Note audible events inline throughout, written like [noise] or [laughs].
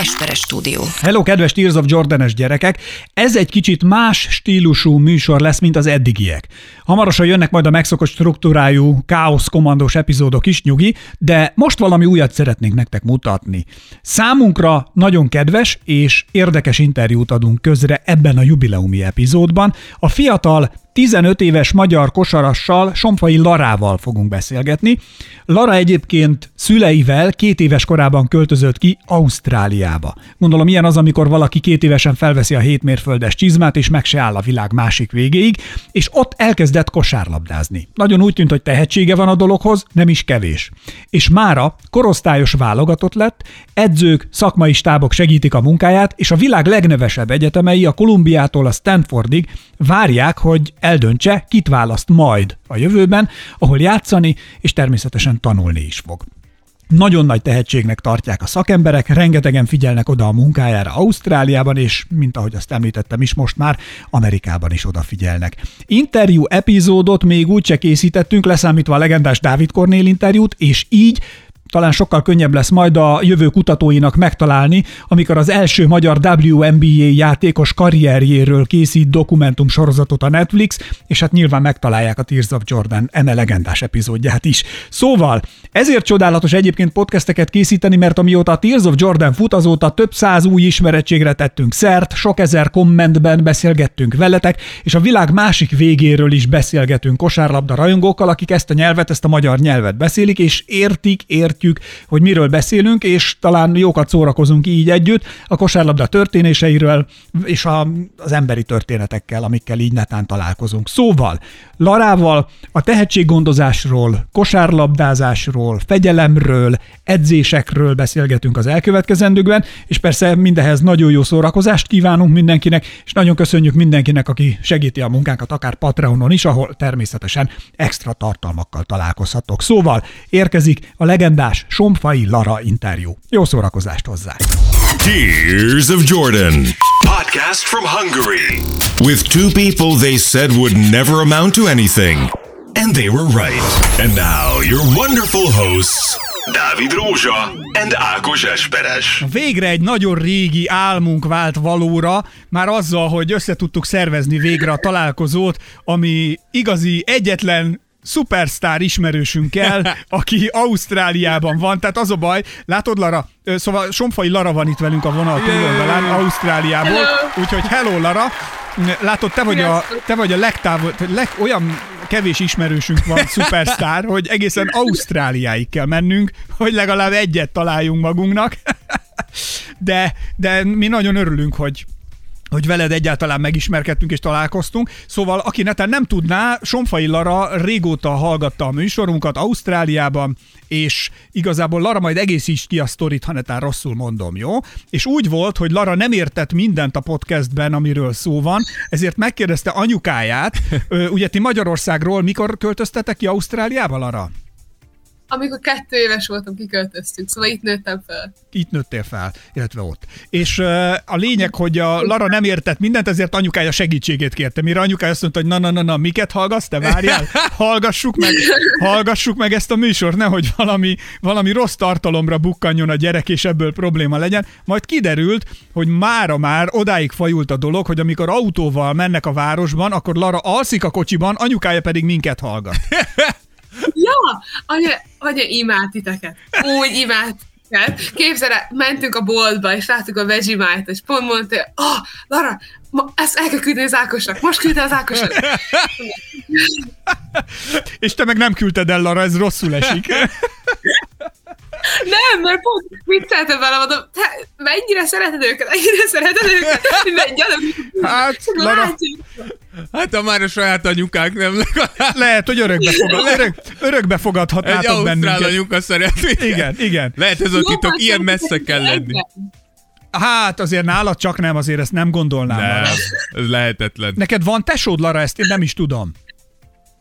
Esperes stúdió. Hello, kedves Tears of Jordanes gyerekek! Ez egy kicsit más stílusú műsor lesz, mint az eddigiek. Hamarosan jönnek majd a megszokott struktúrájú, káosz kommandós epizódok is, nyugi, de most valami újat szeretnénk nektek mutatni. Számunkra nagyon kedves és érdekes interjút adunk közre ebben a jubileumi epizódban. A fiatal 15 éves magyar kosarassal, Somfai Larával fogunk beszélgetni. Lara egyébként szüleivel két éves korában költözött ki Ausztráliába. Gondolom ilyen az, amikor valaki két évesen felveszi a hétmérföldes csizmát, és meg se áll a világ másik végéig, és ott elkezdett kosárlabdázni. Nagyon úgy tűnt, hogy tehetsége van a dologhoz, nem is kevés. És mára korosztályos válogatott lett, edzők, szakmai stábok segítik a munkáját, és a világ legnevesebb egyetemei a Kolumbiától a Stanfordig várják, hogy eldöntse, kit választ majd a jövőben, ahol játszani és természetesen tanulni is fog. Nagyon nagy tehetségnek tartják a szakemberek, rengetegen figyelnek oda a munkájára Ausztráliában, és mint ahogy azt említettem is, most már Amerikában is odafigyelnek. Interjú epizódot még úgy se készítettünk, leszámítva a legendás Dávid Kornél interjút, és így talán sokkal könnyebb lesz majd a jövő kutatóinak megtalálni, amikor az első magyar WNBA játékos karrierjéről készít dokumentum sorozatot a Netflix, és hát nyilván megtalálják a Tears of Jordan eme legendás epizódját is. Szóval, ezért csodálatos egyébként podcasteket készíteni, mert amióta a Tears of Jordan fut, azóta több száz új ismerettségre tettünk szert, sok ezer kommentben beszélgettünk veletek, és a világ másik végéről is beszélgetünk kosárlabda rajongókkal, akik ezt a nyelvet, ezt a magyar nyelvet beszélik, és értik, értjük értjük, hogy miről beszélünk, és talán jókat szórakozunk így együtt a kosárlabda történéseiről és a, az emberi történetekkel, amikkel így netán találkozunk. Szóval Larával a tehetséggondozásról, kosárlabdázásról, fegyelemről, edzésekről beszélgetünk az elkövetkezendőkben, és persze mindehez nagyon jó szórakozást kívánunk mindenkinek, és nagyon köszönjük mindenkinek, aki segíti a munkánkat, akár Patreonon is, ahol természetesen extra tartalmakkal találkozhatok. Szóval érkezik a legendás adás Somfai Lara interjú. Jó szórakozást hozzá! Tears of Jordan. Podcast from Hungary. With two people they said would never amount to anything. And they were right. And now your wonderful hosts, Dávid Rózsa and Ákos Esperes. Végre egy nagyon régi álmunk vált valóra, már azzal, hogy összetudtuk szervezni végre a találkozót, ami igazi egyetlen szupersztár ismerősünkkel, [laughs] aki Ausztráliában van. Tehát az a baj, látod Lara, szóval Somfai Lara van itt velünk a vonal túloldalán, Ausztráliából. Úgyhogy hello Lara, látod, te vagy a, te vagy a legtávol, leg, olyan kevés ismerősünk van, [laughs] szupersztár, hogy egészen Ausztráliáig kell mennünk, hogy legalább egyet találjunk magunknak. [laughs] De, de mi nagyon örülünk, hogy, hogy veled egyáltalán megismerkedtünk és találkoztunk. Szóval, aki neten nem tudná, Somfai Lara régóta hallgatta a műsorunkat Ausztráliában, és igazából Lara majd egészíts ki a sztorit, ha netán rosszul mondom, jó? És úgy volt, hogy Lara nem értett mindent a podcastben, amiről szó van, ezért megkérdezte anyukáját, [laughs] ugye ti Magyarországról mikor költöztetek ki Ausztráliába, Lara? Amikor kettő éves voltam, kiköltöztük, szóval itt nőttem fel. Itt nőttél fel, illetve ott. És uh, a lényeg, hogy a Lara nem értett mindent, ezért anyukája segítségét kérte. Mire anyukája azt mondta, hogy na, na, na, na, miket hallgatsz, te várjál, hallgassuk meg, hallgassuk meg ezt a műsort, nehogy valami, valami rossz tartalomra bukkanjon a gyerek, és ebből probléma legyen. Majd kiderült, hogy mára már odáig fajult a dolog, hogy amikor autóval mennek a városban, akkor Lara alszik a kocsiban, anyukája pedig minket hallgat. [laughs] Ja, anya, anya imád titeket. Úgy imád Képzeld el, mentünk a boltba, és láttuk a Vegemite-t, és pont mondta, hogy oh, Lara, ma, ezt el kell küldeni az Ákosnak, most küldte az Ákosnak. és te meg nem küldted el, Lara, ez rosszul esik. Nem, mert pont vicceltem vele, mondom, te mennyire szereted őket, mennyire szereted őket, hogy Hát, Lara, Hát ha már a saját anyukák nem legalább. Lehet, hogy örökbe, fogad, örök, örökbe fogadhatnátok bennünket. Egy anyuka szeret. Igen, igen. Lehet ez a titok, ilyen messze kell lenni. Hát azért nálad csak nem, azért ezt nem gondolnám. Nem, ez lehetetlen. Neked van tesód, Lara, ezt én nem is tudom.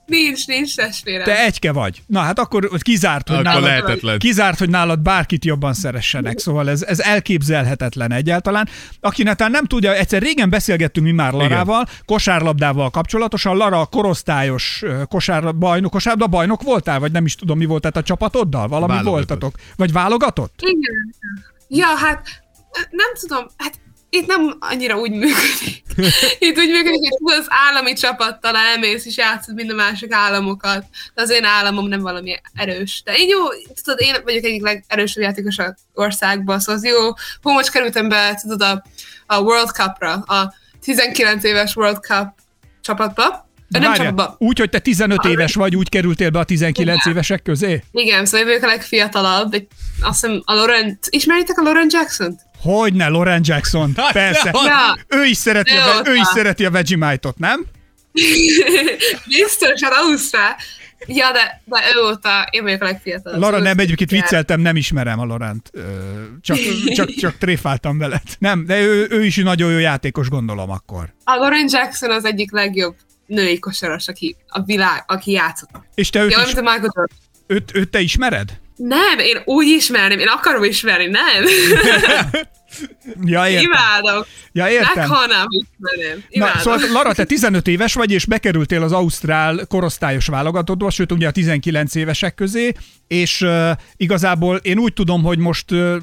Nincs, nincs testvérem. Te egyke vagy. Na hát akkor kizárt, hogy, akkor nálad, lehetetlen. kizárt, hogy nálad bárkit jobban szeressenek. Szóval ez, ez elképzelhetetlen egyáltalán. Aki netán nem tudja, egyszer régen beszélgettünk mi már Larával, Igen. kosárlabdával kapcsolatosan. Lara korosztályos kosár, bajnok, kosárlabda bajnok voltál, vagy nem is tudom mi volt, tehát a csapatoddal? Valami válogatott. voltatok? Vagy válogatott? Igen. Ja, hát nem tudom, hát itt nem annyira úgy működik. [laughs] Itt úgy működik, hogy az állami csapattal elmész, és játszod mind a másik államokat. De az én államom nem valami erős. De én jó, tudod, én vagyok egyik legerősebb játékos a országban, szóval az jó. Hú, most kerültem be, tudod, a, a World Cup-ra, a 19 éves World Cup csapatba. De nem várjál, csapatba. úgy, hogy te 15 éves vagy, úgy kerültél be a 19 évesek közé? Igen, szóval én vagyok a legfiatalabb, egy, azt hiszem a Lauren, ismeritek a Lauren Jackson-t? Hogyne, Lauren Jackson. [laughs] Persze. Ja. Ő is szereti, a, Ő is szereti a Vegemite-ot, nem? [laughs] Biztos, hát Ausztrál. Ja, de, de ő óta én vagyok a legfiatalabb. Lara, Szóval nem, egyébként igen. vicceltem, nem ismerem a Lorent. Csak, csak, csak tréfáltam veled. Nem, de ő, ő is nagyon jó játékos, gondolom akkor. A Lauren Jackson az egyik legjobb női kosaras, aki a világ, aki játszott. És te őt, Ja, is, Jordan. őt, őt te ismered? Nem, én úgy ismerném, én akarom ismerni, nem. [laughs] Ja, értem. Imádom. Ja, értem. Meghalnám, hogy ismerném. Na, szóval Lara, te 15 éves vagy, és bekerültél az Ausztrál korosztályos válogatottba, sőt ugye a 19 évesek közé, és uh, igazából én úgy tudom, hogy most uh,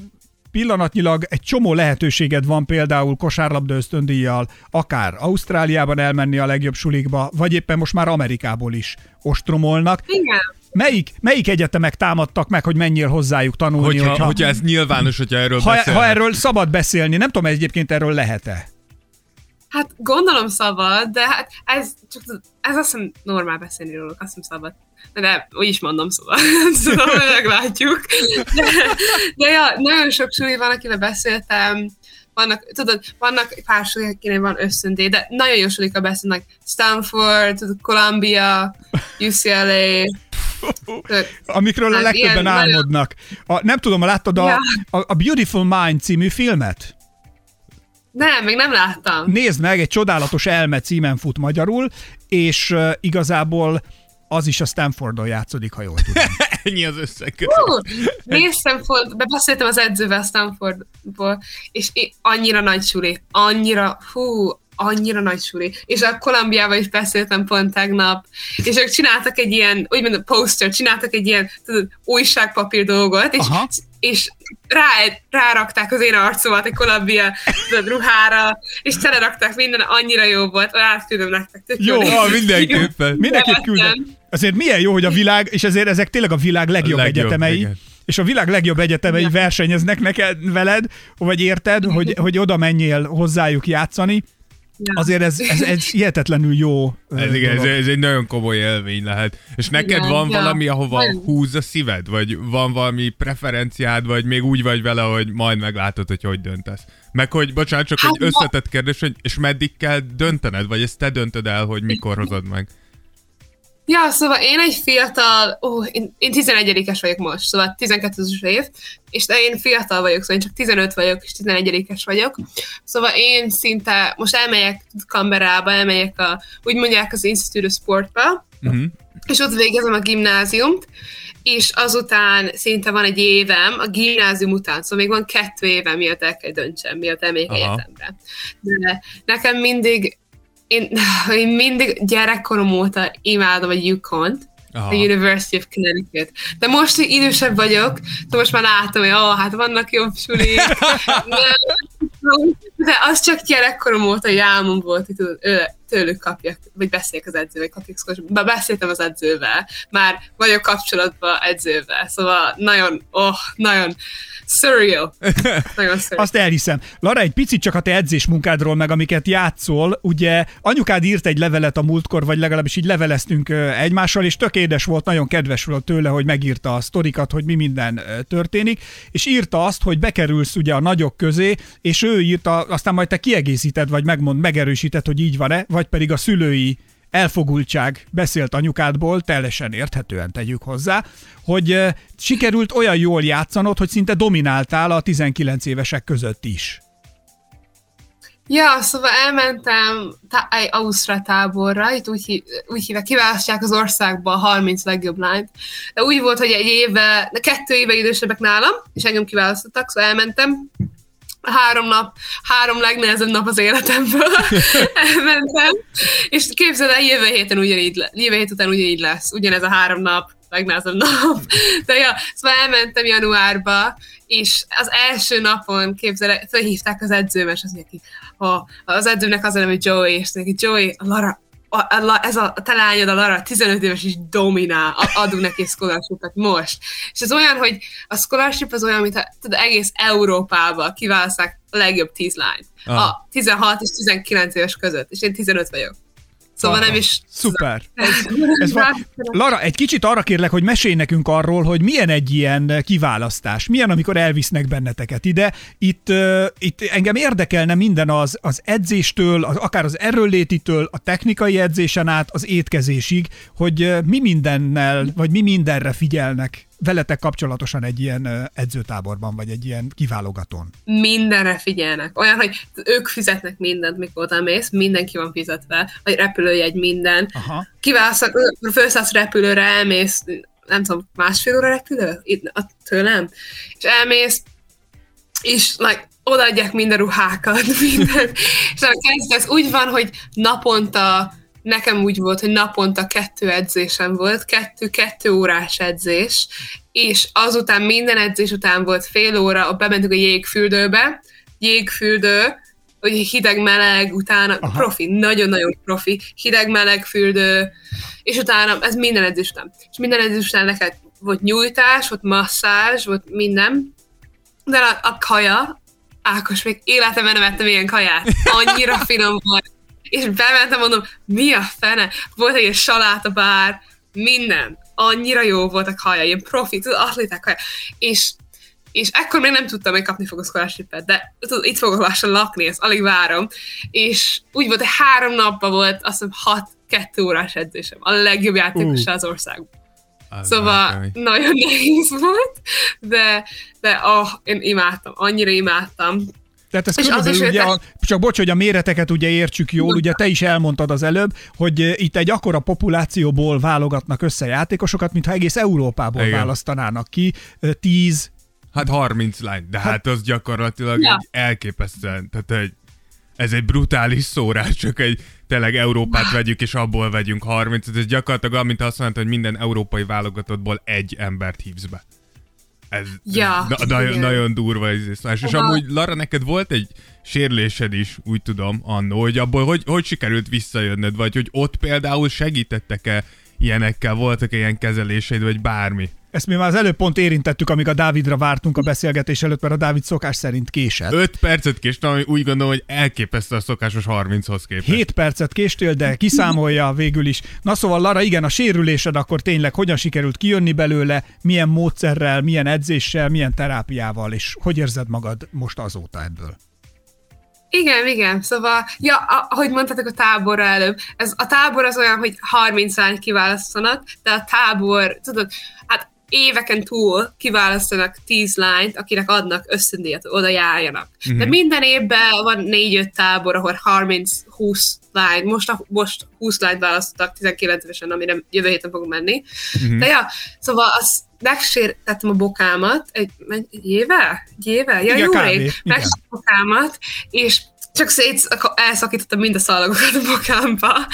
pillanatnyilag egy csomó lehetőséged van például kosárlabda ösztöndíjjal, akár Ausztráliában elmenni a legjobb sulikba, vagy éppen most már Amerikából is ostromolnak. Igen. Melyik, melyik egyetemek támadtak meg, hogy menjél hozzájuk tanulni? Hogyha, hogyha, hogyha ez nyilvános, hogyha erről ha, beszélnek. ha erről szabad beszélni, nem tudom egyébként erről lehet-e. Hát gondolom szabad, de hát ez csak ez azt hiszem normál beszélni róluk, azt hiszem szabad. De úgy is mondom, szóval, [laughs] szóval majd [laughs] meglátjuk. De, de ja, nagyon sok suli van, akivel beszéltem, vannak, tudod, vannak pár sulik, akinek van ösztöndé, de nagyon jó sulikkal beszélnek. Stanford, tudod, Columbia, [laughs] UCLA, amikről a Hát legtöbben ilyen nagyon- álmodnak. A, nem tudom, láttad a, Ja. a, a Beautiful Mind című filmet? nem, még nem láttam. Nézd meg, egy csodálatos elme címen fut magyarul, és uh, igazából az is a Stanfordon játszódik, ha jól tudom. [laughs] Ennyi az összekötés. Hú, néztem, font, be beszéltem az edzővel Stanfordból, és annyira nagy suli, annyira, hú, annyira nagy suli. És a Kolumbiával is beszéltem pont tegnap, és ők csináltak egy ilyen, úgymond a poster, csináltak egy ilyen tudod, újságpapír dolgot, és, Aha. és rá, rárakták az én arcomat egy Kolumbia tudod, ruhára, és telerakták minden, annyira jó volt, átküldöm nektek. tök Jó, Ah, ki. mindenképpen. Mindenképp Nevettem. küldök. Azért milyen jó, hogy a világ, és ezért ezek tényleg a világ legjobb, A legjobb, egyetemei, igen. és a világ legjobb egyetemei versenyeznek neked veled, vagy érted, hogy, hogy oda menjél hozzájuk játszani. Ja. Azért ez, ez, ez hihetetlenül jó Ez, igen, ez, ez egy nagyon komoly élmény lehet. És neked Igen, van ja. valami, ahova húz a szíved? Vagy van valami preferenciád, vagy még úgy vagy vele, hogy majd meglátod, hogy hogy döntesz? Meg hogy, bocsánat, csak Hát egy ma- összetett kérdés, hogy és meddig kell döntened? Vagy ezt te döntöd el, hogy mikor hozod meg? Ja, szóval én egy fiatal, ó, én, én 11-es vagyok most, szóval 12-es év, és de én fiatal vagyok, szóval én csak 15 vagyok, és 11-es vagyok. Szóval én szinte, most elmegyek Canberrába, elmegyek a, úgy mondják az Institute of Sportba, Uh-huh. és ott végezem a gimnáziumt, és azután szinte van egy évem a gimnázium után, szóval még van kettő évem, miatt el kell döntsem, miatt elmegyek egyetemre. De nekem mindig, én, [laughs] én mindig gyerekkorom óta imádom a Yukon-t, Aha. a University of Connecticut. De most, hogy idősebb vagyok, de most már látom, hogy oh, hát vannak jobb sulik. [laughs] De az csak gyerekkorom óta, hogy álmom volt, hogy tudod, tőlük kapjak, vagy beszéljek az edzővel, kapjak szkos. Be beszéltem az edzővel, már vagyok kapcsolatban edzővel, szóval nagyon, oh, nagyon surreal. [laughs] Nagyon surreal. Azt elhiszem. Lara, egy picit csak a te edzés munkádról, meg amiket játszol, ugye anyukád írt egy levelet a múltkor, vagy legalábbis így leveleztünk egymással, és tök édes volt, nagyon kedves volt tőle, hogy megírta a sztorikat, hogy mi minden történik, és írta azt, hogy bekerülsz ugye a nagyok közé, és ő írta, aztán majd te kiegészíted, vagy megmond, megerősíted, hogy így van-e, vagy pedig a szülői elfogultság beszélt anyukádból, teljesen érthetően tegyük hozzá, hogy sikerült olyan jól játszanod, hogy szinte domináltál a 19 évesek között is. Ja, szóval elmentem tá- egy Ausztrál táborra, itt úgy, hí- úgy hívják, kiválasztják az országba a 30 legjobb lányt. De úgy volt, hogy egy éve, kettő éve idősebbek nálam, és engem kiválasztottak, szóval elmentem. Három nap, három legnehezebb nap az életemből [laughs] elmentem, és képzeld el, jövő héten ugyanígy, le, jövő hét után ugyanígy lesz, ugyanez a három nap, legnázom nap. [laughs] De ja, szóval elmentem januárba, és az első napon képzel, felhívták az edzőmes, az neki, ha az edzőnek az a neve Joey, és neki Joey, Lara, a, a, ez a, a te lányod, a Lara 15 éves is dominál, adunk neki scholarshipet most. És ez olyan, hogy a scholarship az olyan, mint a, tudod, egész Európában kiválaszták a legjobb 10 lányt. Ah. A 16 és 19 éves között, és én 15 vagyok. Szóval nem is... Szuper. Ez, ez van. Lara, egy kicsit arra kérlek, hogy mesélj nekünk arról, hogy milyen egy ilyen kiválasztás, milyen, amikor elvisznek benneteket ide. Itt, uh, itt engem érdekelne minden az, az edzéstől, az, akár az erőlétitől, a technikai edzésen át, az étkezésig, hogy uh, mi mindennel, vagy mi mindenre figyelnek veletek kapcsolatosan egy ilyen edzőtáborban, vagy egy ilyen kiválogatón? Mindenre figyelnek. Olyan, hogy ők fizetnek mindent, mikor oda mész, mindenki van fizetve, vagy repülőjegy minden. Aha. Kiválaszol, felszállsz repülőre, elmész, nem tudom, másfél óra repülő itt, tőlem, és elmész, és like, odaadják minden ruhákat, [laughs] minden. és ez úgy van, hogy naponta nekem úgy volt, hogy naponta kettő edzésem volt, kettő-kettő órás edzés, és azután minden edzés után volt fél óra, bementünk a jégfürdőbe, jégfürdő, hogy hideg-meleg, utána Aha. profi, nagyon-nagyon profi, hideg-meleg fürdő, és utána, ez minden edzés után. És minden edzés után neked volt nyújtás, volt masszázs, volt minden, de a, a kaja, Ákos, még életemben nem ettem ilyen kaját. Annyira finom volt és bementem, mondom, mi a fene? Volt egy saláta bár, minden. Annyira jó volt a kaja, ilyen profi, tudod, atléták kaja. És és ekkor még nem tudtam, hogy kapni fogok scholarshipet, de tudod, itt fogok lassan lakni, ezt alig várom. És úgy volt, hogy három napban volt, azt hiszem, hat kettő órás edzésem. A legjobb játékos uh. az országban. Az szóval már, nagyon [laughs] nehéz volt, de, de oh, én imádtam, annyira imádtam. Tehát ez körülbelül ugye, a, csak bocs, hogy a méreteket ugye értsük jól, ugye te is elmondtad az előbb, hogy eh, itt egy akkora populációból válogatnak össze játékosokat, mintha egész Európából Igen. választanának ki 10 eh, Hát 30 lány, de hát, hát az gyakorlatilag ja. egy elképesztően, tehát egy, ez egy brutális szórás, csak egy tényleg Európát vegyük, és abból vegyünk 30, ez gyakorlatilag olyan, mint azt mondta, hogy minden európai válogatottból egy embert hívsz be. Ez, ja, na, nagyon, nagyon durva ez. És, és amúgy Lara, neked volt egy sérlésed is, úgy tudom, annó, hogy abból hogy, hogy sikerült visszajönnöd, vagy hogy ott például segítettek-e ilyenekkel, voltak -e ilyen kezeléseid, vagy bármi? Ezt mi már az előbb pont érintettük, amíg a Dávidra vártunk a beszélgetés előtt, mert a Dávid szokás szerint késett. 5 percet késtem, ami úgy gondolom, hogy elképesztő a szokásos 30-hoz képest. 7 percet késtél, de kiszámolja végül is. Na szóval Lara, igen, a sérülésed akkor tényleg hogyan sikerült kijönni belőle, milyen módszerrel, milyen edzéssel, milyen terápiával, és hogy érzed magad most azóta ebből? Igen, igen, szóval, ja, ahogy mondtátok a táborra előbb, ez, a tábor az olyan, hogy 30 lány kiválasztanak, de a tábor, tudod, hát éveken túl kiválasztanak tíz lányt, akinek adnak ösztöndíjat, oda járjanak. Mm-hmm. De minden évben van négy-öt tábor, ahol 30-20 lány, most, a, most 20 lányt választottak 19 évesen, amire jövő héten fogunk menni. Mm-hmm. De ja, szóval az megsértettem a bokámat egy, egy éve? Egy éve? Ja, jó rég. Megsértettem a bokámat, és csak szét elszakítottam mind a szalagokat a bokámba,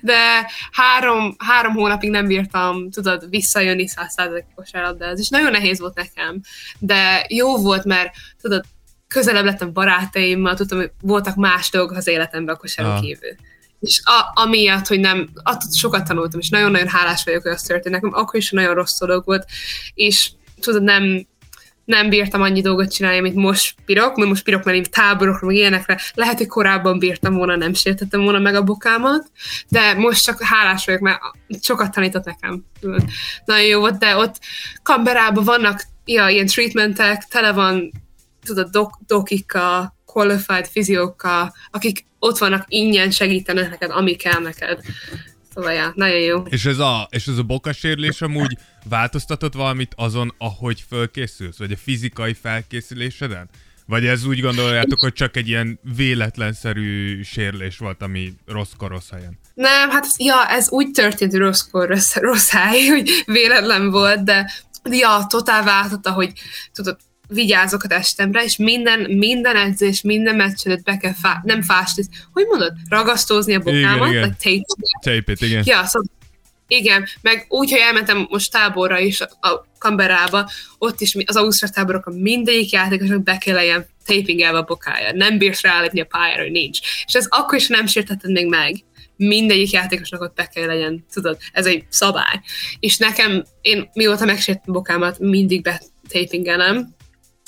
de három, három hónapig nem bírtam, tudod, visszajönni százszázalékos ez és nagyon nehéz volt nekem, de jó volt, mert tudod, közelebb lettem barátaimmal, tudtam, hogy voltak más dolgok az életemben a kosárló ah. kívül. És a, amiatt, hogy nem, attól sokat tanultam, és nagyon-nagyon hálás vagyok, hogy az történt. Nekem, akkor is nagyon rossz dolog volt, és tudod, nem, nem bírtam annyi dolgot csinálni, mint most bírok, mert most bírok menni táborokra, meg ilyenekre. Lehet, hogy korábban bírtam volna, nem sértettem volna meg a bokámat, de most csak hálás vagyok, mert sokat tanított nekem. Nagyon jó volt, de ott Kamberában vannak ja, ilyen treatmentek, tele van tudod, dok, dokikkal, qualified fiziókkal, akik ott vannak ingyen segítenek neked, ami kell neked. Szóval, ja, nagyon jó. És ez a, és ez a bokasérlés amúgy változtatott valamit azon, ahogy fölkészülsz? Vagy a fizikai felkészüléseden? Vagy ez úgy gondoljátok, hogy csak egy ilyen véletlenszerű sérlés volt, ami rosszkor rossz helyen? Nem, hát ja, ez úgy történt, hogy rosszkor rossz, rossz hely, hogy véletlen volt, de ja, totál váltotta, hogy tudod, vigyázok a testemre, és minden, minden edzés, minden meccs előtt be kell fá, nem fásni, hogy mondod, ragasztózni a bokámat, igen, igen. like tape. Tape it, igen. Ja, szóval Igen, meg úgy, hogy elmentem most táborra is, a Kamberába, ott is az Ausztrál táborokon mindegyik játékosnak be kell legyen tapingelve a bokája. Nem bírsz rálépni a pályára, hogy nincs. És ez akkor is nem sértetted még meg mindegyik játékosnak ott be kell legyen, tudod, ez egy szabály. És nekem, én mióta megsértem bokámat, mindig betapingelem,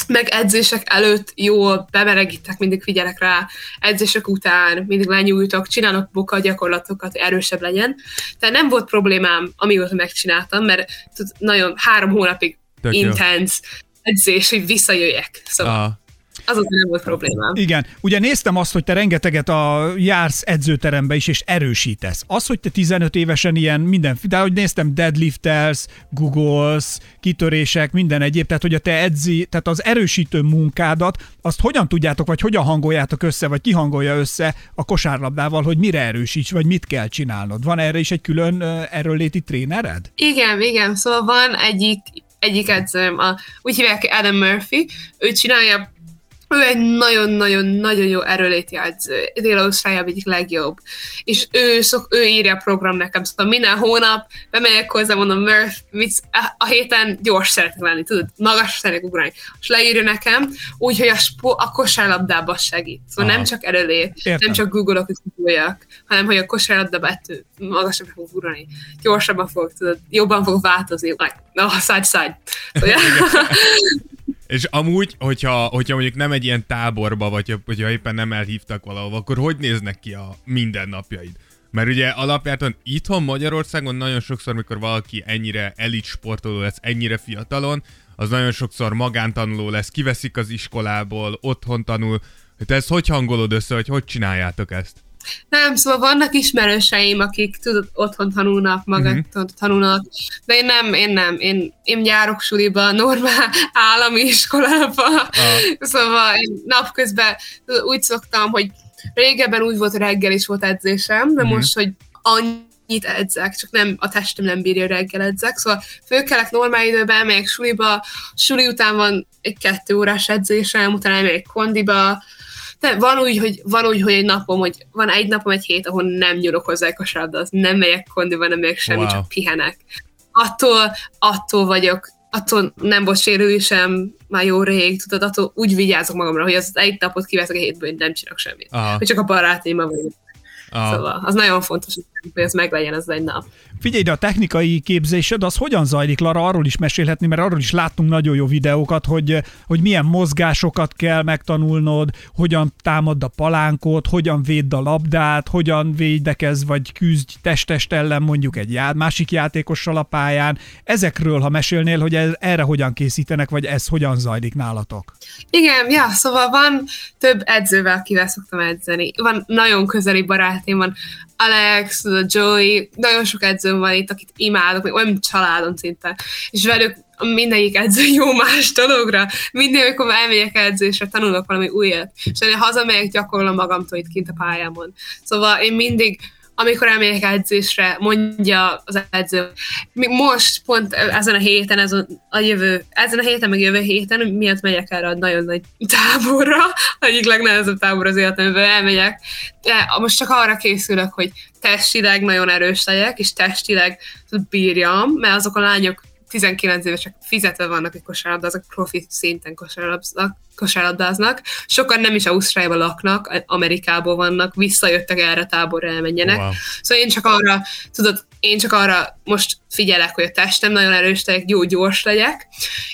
meg edzések előtt jól bemelegítek, mindig figyelek rá, edzések után mindig lenyújtok, csinálok boka gyakorlatokat, hogy erősebb legyen. Tehát nem volt problémám, amióta megcsináltam, mert tud, nagyon három hónapig intens edzés, hogy visszajöjjek. Szóval Aha az az nem volt problémám. Igen. Ugye néztem azt, hogy te rengeteget a jársz edzőterembe is, és erősítesz. Az, hogy te 15 évesen ilyen minden, de hogy néztem, deadliftelsz, googles, kitörések, minden egyéb, tehát hogy a te edzi, tehát az erősítő munkádat, azt hogyan tudjátok, vagy hogyan hangoljátok össze, vagy ki hangolja össze a kosárlabdával, hogy mire erősíts, vagy mit kell csinálnod? Van erre is egy külön erőléti trénered? Igen, igen, szóval van egyik egyik edzőm, a, úgy hívják Adam Murphy, ő csinálja ő egy nagyon-nagyon-nagyon jó erőléti edző. Dél-Ausztráliában egyik legjobb. És ő, szok, ő írja a program nekem, szóval minden hónap bemegyek hozzá, mondom, Murph, mit, a héten gyors szeretek lenni, tudod, magas szeretek ugrani. És leírja nekem, úgyhogy a, spo, a kosárlabdába segít. Szóval Aha. nem csak erőlét, Értem. nem csak Google-ok, hogy hanem hogy a kosárlabdába ettől magasabb fog ugrani. Gyorsabban fog, tudod, jobban fog változni. Na, szágy, szágy. [laughs] Szóval, És amúgy, hogyha, hogyha mondjuk nem egy ilyen táborba, vagy hogyha éppen nem elhívtak valahova, akkor hogy néznek ki a mindennapjaid? Mert ugye alapjártan itthon Magyarországon nagyon sokszor, mikor valaki ennyire elit sportoló lesz, ennyire fiatalon, az nagyon sokszor magántanuló lesz, kiveszik az iskolából, otthon tanul. Te ezt hogy hangolod össze, vagy hogy csináljátok ezt? Nem, szóval vannak ismerőseim, akik tudod, otthon tanulnak, magát uh-huh. tanulnak, de én nem, én nem, én, én járok suliba, normál állami iskolába, uh. szóval én napközben úgy szoktam, hogy régebben úgy volt, reggel is volt edzésem, de uh-huh. most, hogy annyit edzek, csak nem, a testem nem bírja reggel edzek, szóval fölkelek normál időben, megyek suliba, suli után van egy kettő órás edzésem, utána elmegyek kondiba, van úgy, hogy, van úgy, hogy egy napom, hogy van egy napom, egy hét, ahol nem nyúlok hozzá a kosárba, az nem megyek kondiba, nem megyek semmi, wow. csak pihenek. Attól, attól vagyok, attól nem volt sérülésem már jó rég, tudod, attól úgy vigyázok magamra, hogy az egy napot kiveszek a hétből, hogy nem csinálok semmit. Aha. Hogy csak a barátaimmal vagyok. Aha. Szóval az nagyon fontos, hogy ez meglegyen az egy nap. Figyelj, de a technikai képzésed az hogyan zajlik, Lara, arról is mesélhetni, mert arról is láttunk nagyon jó videókat, hogy, hogy milyen mozgásokat kell megtanulnod, hogyan támad a palánkot, hogyan védd a labdát, hogyan védekez vagy küzdj testest ellen mondjuk egy já- másik játékossal a pályán. Ezekről, ha mesélnél, hogy ez, erre hogyan készítenek, vagy ez hogyan zajlik nálatok? Igen, ja, szóval van több edzővel, akivel szoktam edzeni. Van nagyon közeli barátim, van Alex, Joey, nagyon sok edzőm van itt, akit imádok, még olyan családom szinte, és velük mindegyik edző jó más dologra. Mindig, amikor elmegyek edzésre, tanulok valami újat. És én hazamegyek, gyakorlom magamtól itt kint a pályámon. Szóval én mindig amikor elmegyek edzésre, mondja az edző, most pont ezen a héten, ez a jövő, ezen a héten, meg jövő héten, miatt megyek erre a nagyon nagy táborra, [laughs] egyik legnehezebb tábor az életemben, elmegyek. De most csak arra készülök, hogy testileg nagyon erős legyek, és testileg bírjam, mert azok a lányok 19 évesek fizetve vannak egy kosárlabdáznak, profi szinten kosárlabdáznak, kosárlabdáznak. Sokan nem is Ausztráliában laknak, Amerikából vannak, visszajöttek erre táborra elmenjenek. Wow. Szóval én csak arra, tudod, én csak arra most figyelek, hogy a testem nagyon erős legyek, jó gyors legyek,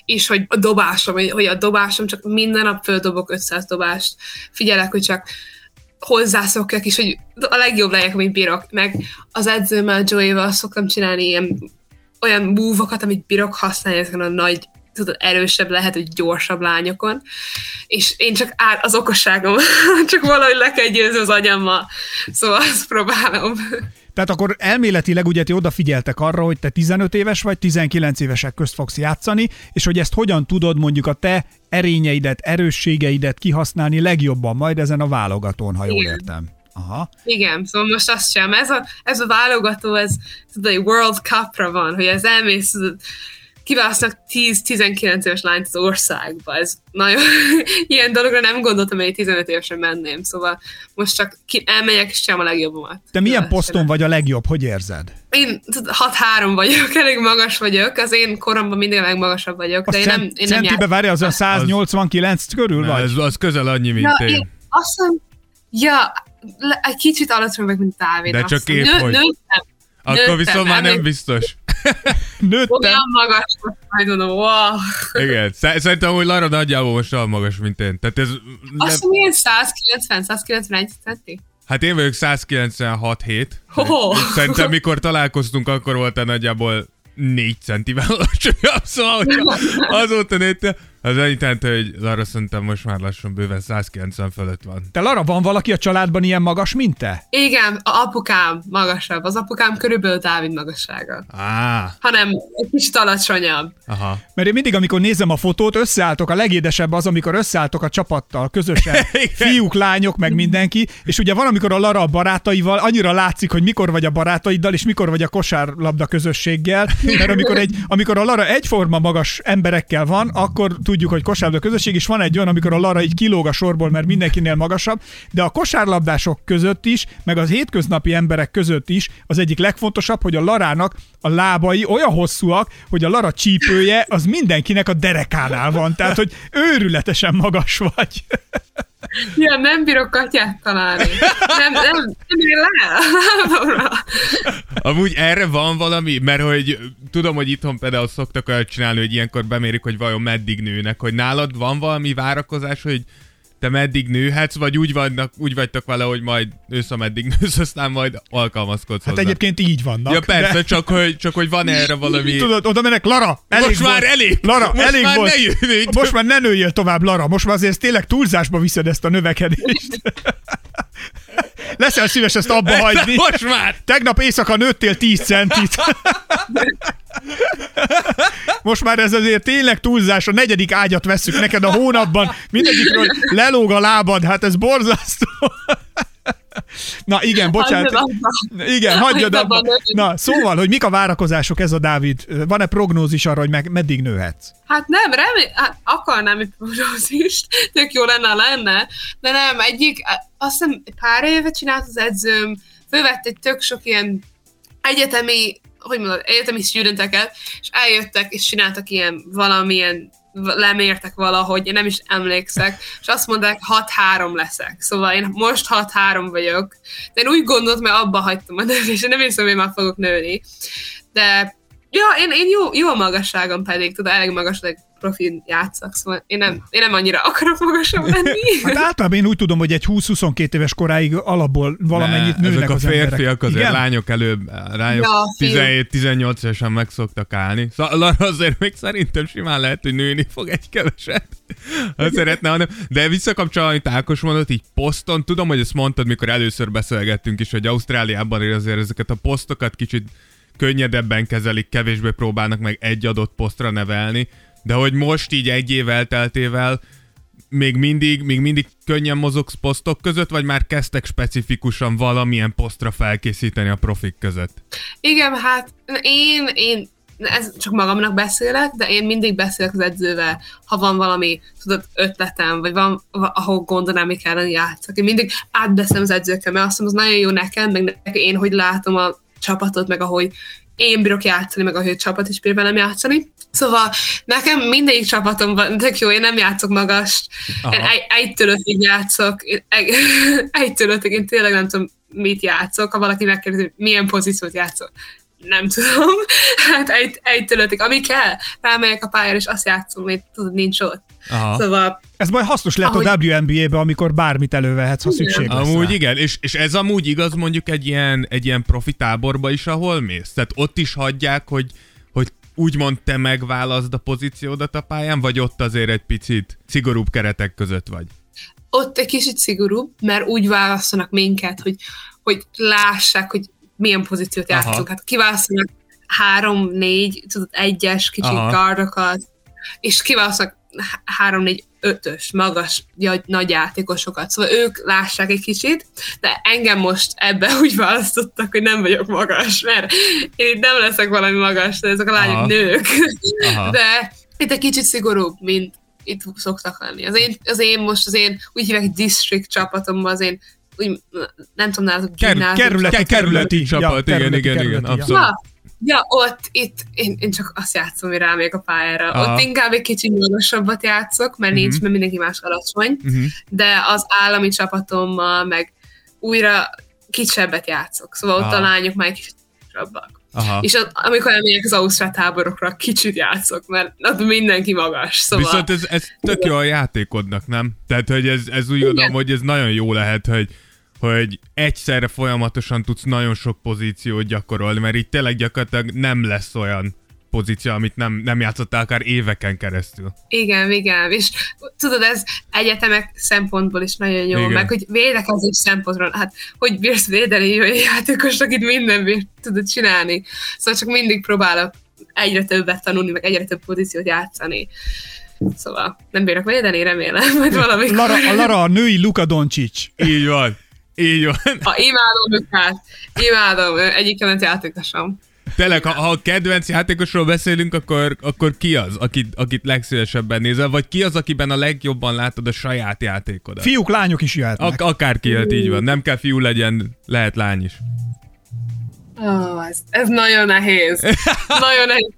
és hogy a dobásom, hogy a dobásom csak minden nap földobok 500 dobást. Figyelek, hogy csak hozzászokjak is, hogy a legjobb legyek, amit bírok. Meg az edzőmmel, Joey-val szoktam csinálni ilyen olyan múvokat, amit bírok használni ezeken a nagy tudod, erősebb lehet, hogy gyorsabb lányokon, és én csak ár, az okosságom, [laughs] csak valahogy le kell győzni az agyammal, szóval azt próbálom. Tehát akkor elméletileg ugye ti odafigyeltek arra, hogy te 15 éves vagy, 19 évesek közt fogsz játszani, és hogy ezt hogyan tudod mondjuk a te erényeidet, erősségeidet kihasználni legjobban majd ezen a válogatón, ha jól értem. Aha. Igen, szóval most azt sem. Ez a, ez a válogató, ez tudod, World Cup-ra van, hogy ez elmész, tudod, kiválasztanak 10-19 éves lányt az országba. Ez nagyon [laughs] ilyen dologra nem gondoltam, hogy 15 évesen menném, szóval most csak ki, elmegyek és sem a legjobbamat. Te milyen poszton vagy a legjobb, hogy érzed? Én 6-3 vagyok, [laughs] elég magas vagyok, az én koromban mindig a legmagasabb vagyok, de én nem, én nem Centibe várja, az a 189 az, körül ne, vagy? Az, az közel annyi, mint ja, én. én. Azt mondom, ja, le, egy kicsit alacsony meg, mint Dávid. De csak épp, Nő, hogy- Nőttem. Akkor Nőttem, viszont már nem biztos. [laughs] Nőttem. Olyan magas, hogy mondom, wow. Igen, Sze- szerintem, hogy Lara nagyjából most olyan magas, mint én. Tehát ez... Azt Nem, mondom, ilyen 190, 191 centi. hát én vagyok 196 hét. Ho-ho. Szerintem mikor találkoztunk, akkor voltál nagyjából 4 centivel alacsonyabb, szóval hogyha azóta nőttél, az annyit jelenti, hogy Lara szerintem most már lassan bőven 190 fölött van. Te Lara, van valaki a családban ilyen magas, mint te? Igen, a apukám magasabb. Az apukám körülbelül Dávid magassága. Á, Hanem egy kicsit alacsonyabb. aha. Mert én mindig, amikor nézem a fotót, összeálltok, a legédesebb az, amikor összeálltok a csapattal, közösen, [laughs] fiúk, lányok, meg mindenki, és ugye van, amikor a Lara a barátaival, annyira látszik, hogy mikor vagy a barátaiddal, és mikor vagy a kosárlabda közösséggel, [laughs] mert amikor, egy, amikor a Lara egyforma magas emberekkel van, akkor tudjuk, hogy kosárlabda közösség, és van egy olyan, amikor a Lara így kilóg a sorból, mert mindenkinél magasabb, de a kosárlabdások között is, meg az hétköznapi emberek között is az egyik legfontosabb, hogy a Larának a lábai olyan hosszúak, hogy a Lara csípője az mindenkinek a derekánál van, tehát hogy őrületesen magas vagy. [laughs] Ja, nem bírok katyát találni. Nem, nem, nem ér le. Amúgy erre van valami, mert hogy tudom, hogy itthon például szoktak olyat csinálni, hogy ilyenkor bemérik, hogy vajon meddig nőnek, hogy nálad van valami várakozás, hogy te meddig nőhetsz, vagy úgy, vannak, úgy vagytok vele, hogy majd nősz, ameddig [laughs] nősz, aztán majd alkalmazkodsz Hát hozzá. egyébként így vannak. Ja persze, de- csak, hogy, csak hogy van erre valami... Tudod, oda mennek, Lara, elég Most volt. már elég! Lara, Most elég már volt. ne Most már ne nőjél tovább, Lara. Most már azért tényleg túlzásba viszed ezt a növekedést. [laughs] Leszel szíves ezt abba hagyni. Most már! Tegnap éjszaka nőttél 10 centit. Most már ez azért tényleg túlzás, a negyedik ágyat vesszük neked a hónapban, mindegyikről lelóg a lábad, hát ez borzasztó. Na igen, bocsánat. Igen, hagyjad Hagyd abba. Na, szóval, hogy mik a várakozások ez a Dávid? Van-e prognózis arra, hogy meg, meddig nőhetsz? Hát nem, remé- hát akarnám egy prognózist, tök jó lenne, lenne, de nem, egyik, azt hiszem pár éve csinált az edzőm, fölvett egy tök sok ilyen egyetemi, hogy mondod, egyetemi studenteket, és eljöttek, és csináltak ilyen valamilyen lemértek valahogy, én nem is emlékszek, és azt mondták, 6-3 leszek. Szóval én most 6-3 vagyok. De én úgy gondoltam, mert abba hagytam a növést, én nem hiszem, hogy már fogok nőni. De Ja, én, én jó, jó a magasságom pedig, tudod, elég magas, profin játszak, szóval én nem, én nem annyira akarok magasabb lenni. [laughs] Hát általában én úgy tudom, hogy egy 20-22 éves koráig alapból valamennyit Ne, nőnek ezek a az emberek. férfiak azért Igen? lányok előbb, lányok Ja, fiú. 17-18 évesen meg szoktak állni. Szóval azért még szerintem simán lehet, hogy nőni fog egy keveset, ha szeretne, hanem. De visszakapcsolva, amit Ákos mondott, így poszton, tudom, hogy ezt mondtad, mikor először beszélgettünk is, hogy Ausztráliában azért ezeket a posztokat kicsit könnyedebben kezelik, kevésbé próbálnak meg egy adott posztra nevelni, de hogy most így egy év elteltével még mindig, még mindig könnyen mozogsz posztok között, vagy már kezdtek specifikusan valamilyen posztra felkészíteni a profik között? Igen, hát én, én ez csak magamnak beszélek, de én mindig beszélek az edzővel, ha van valami, tudod, ötletem, vagy van, ahol gondolnám, mi kellene játszak. Én mindig átbeszélem az edzőkkel, mert azt mondom, az nagyon jó nekem, meg nekem én, hogy látom a csapatot, meg ahogy én bírok játszani, meg a csapat is bír velem játszani. Szóval nekem mindegyik csapatom van, tök jó, én nem játszok magast. Aha. Én egy, egytől ötig játszok, én egy, [laughs] egytől ötig én tényleg nem tudom, mit játszok. Ha valaki megkérdezi, milyen pozíciót játszok, nem tudom. [laughs] Hát egy, egytől ötig, ami kell, rámegyek a pályára, és azt játszom, hogy tudod, nincs ott. Aha. Szóval Ez majd hasznos lehet Ahogy- a WNBA-be, amikor bármit elővehetsz, ha szükség lesz Amúgy rá. igen, és, és ez amúgy igaz mondjuk egy ilyen, egy ilyen profi táborba is, ahol mész? Tehát ott is hagyják, hogy, hogy úgymond te megválaszd a pozíciódat a pályán, vagy ott azért egy picit szigorúbb keretek között vagy? ott egy kicsit szigorúbb, mert úgy választanak minket, hogy, hogy lássák, hogy milyen pozíciót Aha. játszunk. Hát kiválasztanak három, négy, tudod, egyes kicsit Aha. gardokat, és kiválasztanak három, négy, ötös, magas, nagy játékosokat. Szóval ők lássák egy kicsit, de engem most ebbe [laughs] úgy választottak, hogy nem vagyok magas, mert én itt nem leszek valami magas, de ezek a lányok Aha. nők. Aha. De itt egy kicsit szigorúbb, mint itt szoktak lenni. Az én, az én most, az én úgy hívják district csapatomban, az én úgy, nem tudom, nálatok Ker- kerületi, kerületi, csapat, ja, igen, igen, igen, abszolút. Ja, ja, ott, itt, én, én csak azt játszom, hogy rámegyek a pályára. Aha. Ott inkább egy kicsit magasabbat játszok, mert nincs, uh-huh. mert mindenki más alacsony, uh-huh. de az állami csapatommal, meg újra kisebbet játszok. Szóval Aha. ott a lányok már egy kicsit. Aha. És az, amikor elmegyek az Ausztrál táborokra, kicsit játszok, mert ott mindenki magas. Szóval... Viszont ez, ez tök jó a játékodnak, nem? Tehát, hogy ez, ez úgy gondolom, hogy ez nagyon jó lehet, hogy hogy egyszerre folyamatosan tudsz nagyon sok pozíciót gyakorolni, mert itt tényleg gyakorlatilag nem lesz olyan pozíció, amit nem, nem játszottál akár éveken keresztül. Igen, igen, és tudod, ez egyetemek szempontból is nagyon jó, igen. meg hogy védekezés szempontból, hát hogy bírsz védeni olyan játékos, akit minden bír, tudod csinálni. Szóval csak mindig próbálok egyre többet tanulni, meg egyre több pozíciót játszani. Szóval nem bírok védeni, remélem, majd valami. Lara, a Lara a női Luka Doncic. Így van. Így van. Ha imádom Lukát, imádom, egyik kedvenc játékosom. Tényleg, ha, ha a kedvenc játékosról beszélünk, akkor, akkor ki az, akit, akit legszívesebben nézel, vagy ki az, akiben a legjobban látod a saját játékodat? Fiúk, lányok is jöhetnek. Ak- akárki jöhet, így van. Nem kell fiú legyen, lehet lány is. Oh, ez, ez nagyon nehéz. [laughs] nagyon nehéz.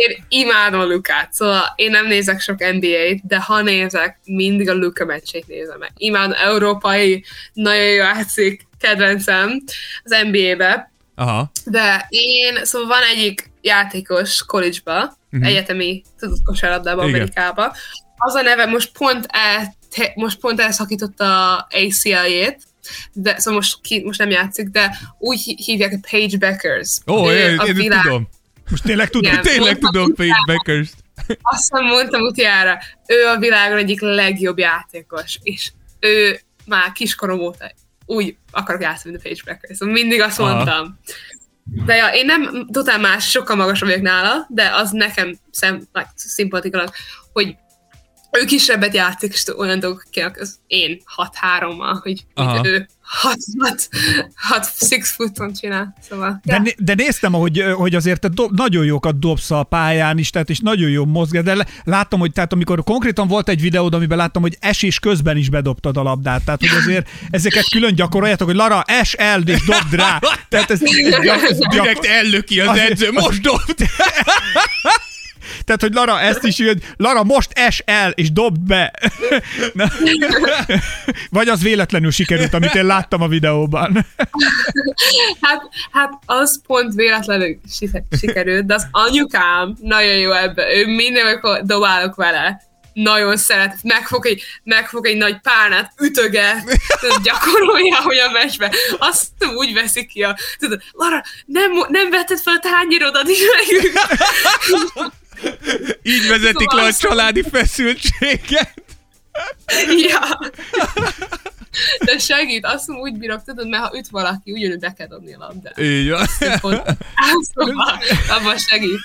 Én imádom a Lukát, szóval én nem nézek sok NBA-t, de ha nézek, mindig a Luka meccsét nézem meg. Imádom, európai, nagyon jó játszik, kedvencem az NBA-be. Aha. De én, szóval van egyik játékos college-ba, uh-huh. egyetemi tudott kosárlabdában Amerikába. Az a neve most pont el, te, most pont elszakította a ACL-jét, de szóval most, ki, most nem játszik, de úgy hívják, hogy Page Beckers. Ó, oh, én, én világ... tudom. Most tényleg tudom? Igen, tényleg tudom Page Beckers. Azt mondtam utána, ő a világon egyik legjobb játékos, és ő már kiskorom óta úgy akarok játszani, mint a Page Beckers. Szóval mindig azt Aha. mondtam. De ja, én nem totál más, sokkal magasabb vagyok nála, de az nekem szem, szimpatikulag, hogy ő kisebbet játszik, és olyan dolgok az én 6-3-mal, hogy Aha. ő 6-6 footon csinál. Szóval, de, ja. de néztem, hogy, hogy azért te do, nagyon jókat dobsz a pályán is, tehát és nagyon jó mozgás, de láttam, hogy tehát amikor konkrétan volt egy videód, amiben láttam, hogy esés közben is bedobtad a labdát, tehát hogy azért ezeket külön gyakoroljátok, hogy Lara, es el, és dobd rá. Tehát ez, [laughs] ez, ez gyak, Direkt ellöki az edző, most dobd! [laughs] Tehát, hogy Lara ezt is hogy Lara most es el, és dobd be. [laughs] Vagy az véletlenül sikerült, amit én láttam a videóban. [laughs] hát, hát az pont véletlenül sikerült, de az anyukám nagyon jó ebbe. Ő mindenkor dobálok vele nagyon szeret, megfog egy, megfog egy nagy párnát, ütöget, gyakorolja, hogy a meccsbe. Azt úgy veszik ki a... Tudod, Lara, nem, nem vetted fel a tányérodat is meg. [laughs] Így vezetik szóval le a családi feszültséget. Ja. De segít, azt mondom, úgy bírok, tudod, mert ha üt valaki, ugyanúgy be kell dobni a labdát. Így van. Szóval, abban segít.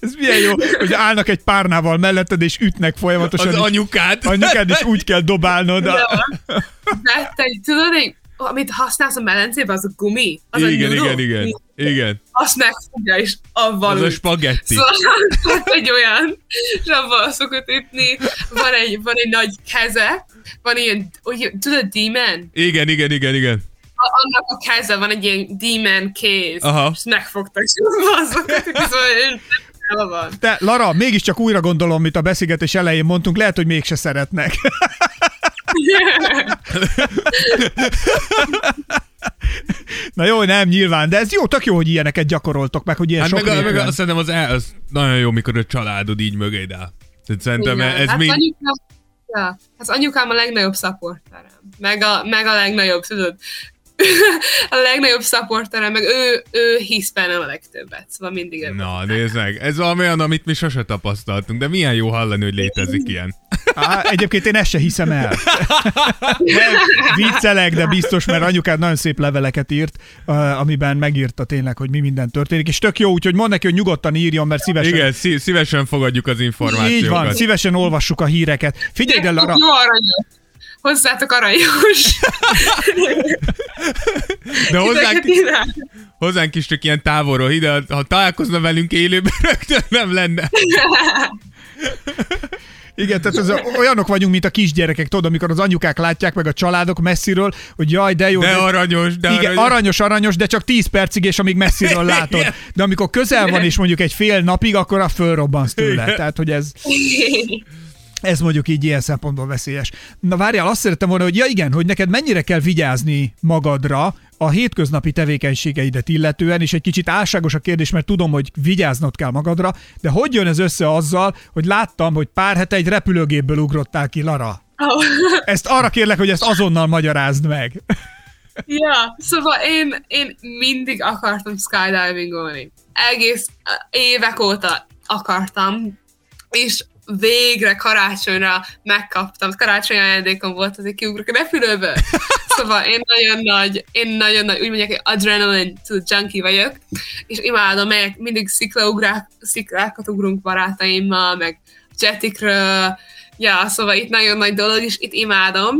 Ez milyen jó, hogy állnak egy párnával melletted, és ütnek folyamatosan. Az anyukád. Anyukád, és úgy kell dobálnod. A... De te, tudod, amit használsz a melencében, az a gumi. Az igen, a igen, igen, igen. Azt megfogja, és avval Az a spagetti. Szóval [laughs] egy olyan, és avval szokott ütni. Van egy, van egy nagy keze, van ilyen, tudod, demon? Igen, igen, igen, igen. A, annak a keze van egy ilyen demon kéz, Aha. és megfogta, és [laughs] azokat, szóval van. Te, Lara, mégiscsak újra gondolom, mit a beszélgetés elején mondtunk, lehet, hogy mégse szeretnek. [laughs] Na jó, nem, nyilván, de ez jó, tök jó, hogy ilyeneket gyakoroltok meg, hogy ilyen hát sok meg, meg azt szerintem az, el, az nagyon jó, mikor a családod így mögéd áll. Tehát szerintem Igen. ez hát még... Anyukám, ja, hát anyukám a legnagyobb supporterem. Meg a, meg a legnagyobb, tudod, [laughs] a legnagyobb supporterem, meg ő, ő hisz bennem a legtöbbet, szóval mindig ő Na, nézd meg, ez valami olyan, amit mi sose tapasztaltunk, de milyen jó hallani, hogy létezik ilyen. Á, egyébként én ezt se hiszem el. [laughs] Nem, viccelek, de biztos, mert anyukád nagyon szép leveleket írt, uh, amiben megírta tényleg, hogy mi minden történik, és tök jó, úgyhogy mondd neki, hogy nyugodtan írjon, mert szívesen... Igen, szí- szívesen fogadjuk az információkat. Így van, szívesen olvassuk a híreket. Figyelj, de Lara, Jó aranyos. Hozzátok aranyos. De hozzánk, hozzánk is csak ilyen távolról ide, ha találkozna velünk élőben, [laughs] rögtön nem lenne. Igen, tehát ez olyanok vagyunk, mint a kisgyerekek, tudod, amikor az anyukák látják meg a családok messziről, hogy jaj, de jó. De aranyos, de igen, aranyos. aranyos, aranyos, de csak 10 percig, és amíg messziről [laughs] látod. De amikor közel van, és mondjuk egy fél napig, akkor a fölrobbansz tőle. Igen. Tehát, hogy ez, [laughs] ez mondjuk így ilyen szempontból veszélyes. Na várjál, azt szerettem volna, hogy ja igen, hogy neked mennyire kell vigyázni magadra a hétköznapi tevékenységeidet illetően, és egy kicsit álságos a kérdés, mert tudom, hogy vigyáznod kell magadra, de hogy jön ez össze azzal, hogy láttam, hogy pár hete egy repülőgépből ugrottál ki, Lara? Oh. [laughs] Ezt arra kérlek, hogy ezt azonnal magyarázd meg. Ja, szóval én, én mindig akartam skydivingolni. Egész évek óta akartam, és végre karácsonyra megkaptam. Karácsony ajándékom volt, azért kiugrok a repülőből. Szóval én nagyon nagy, én nagyon nagy, úgy mondják, hogy adrenaline tudod, junkie vagyok, és imádom, melyek mindig sziklaugrák, sziklákat ugrunk barátaimmal, meg jetikről, Ja, szóval itt nagyon nagy dolog, és itt imádom,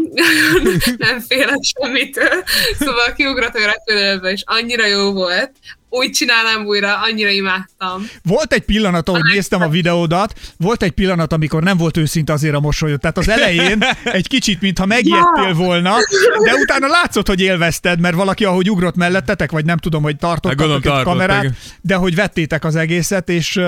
[laughs] nem félek semmitől. Szóval kiugrottam a repülőbe, és annyira jó volt. Úgy csinálnám újra, annyira imádtam. Volt egy pillanat, ahogy néztem a videódat, volt egy pillanat, amikor nem volt őszinte azért a mosolyod. Tehát az elején egy kicsit, mintha megijedtél volna, de utána látszott, hogy élvezted, mert valaki, ahogy ugrott mellettetek, vagy nem tudom, hogy Hát tartottak gondolom, egy tartott, kamerát, igen. de hogy vettétek az egészet, és uh,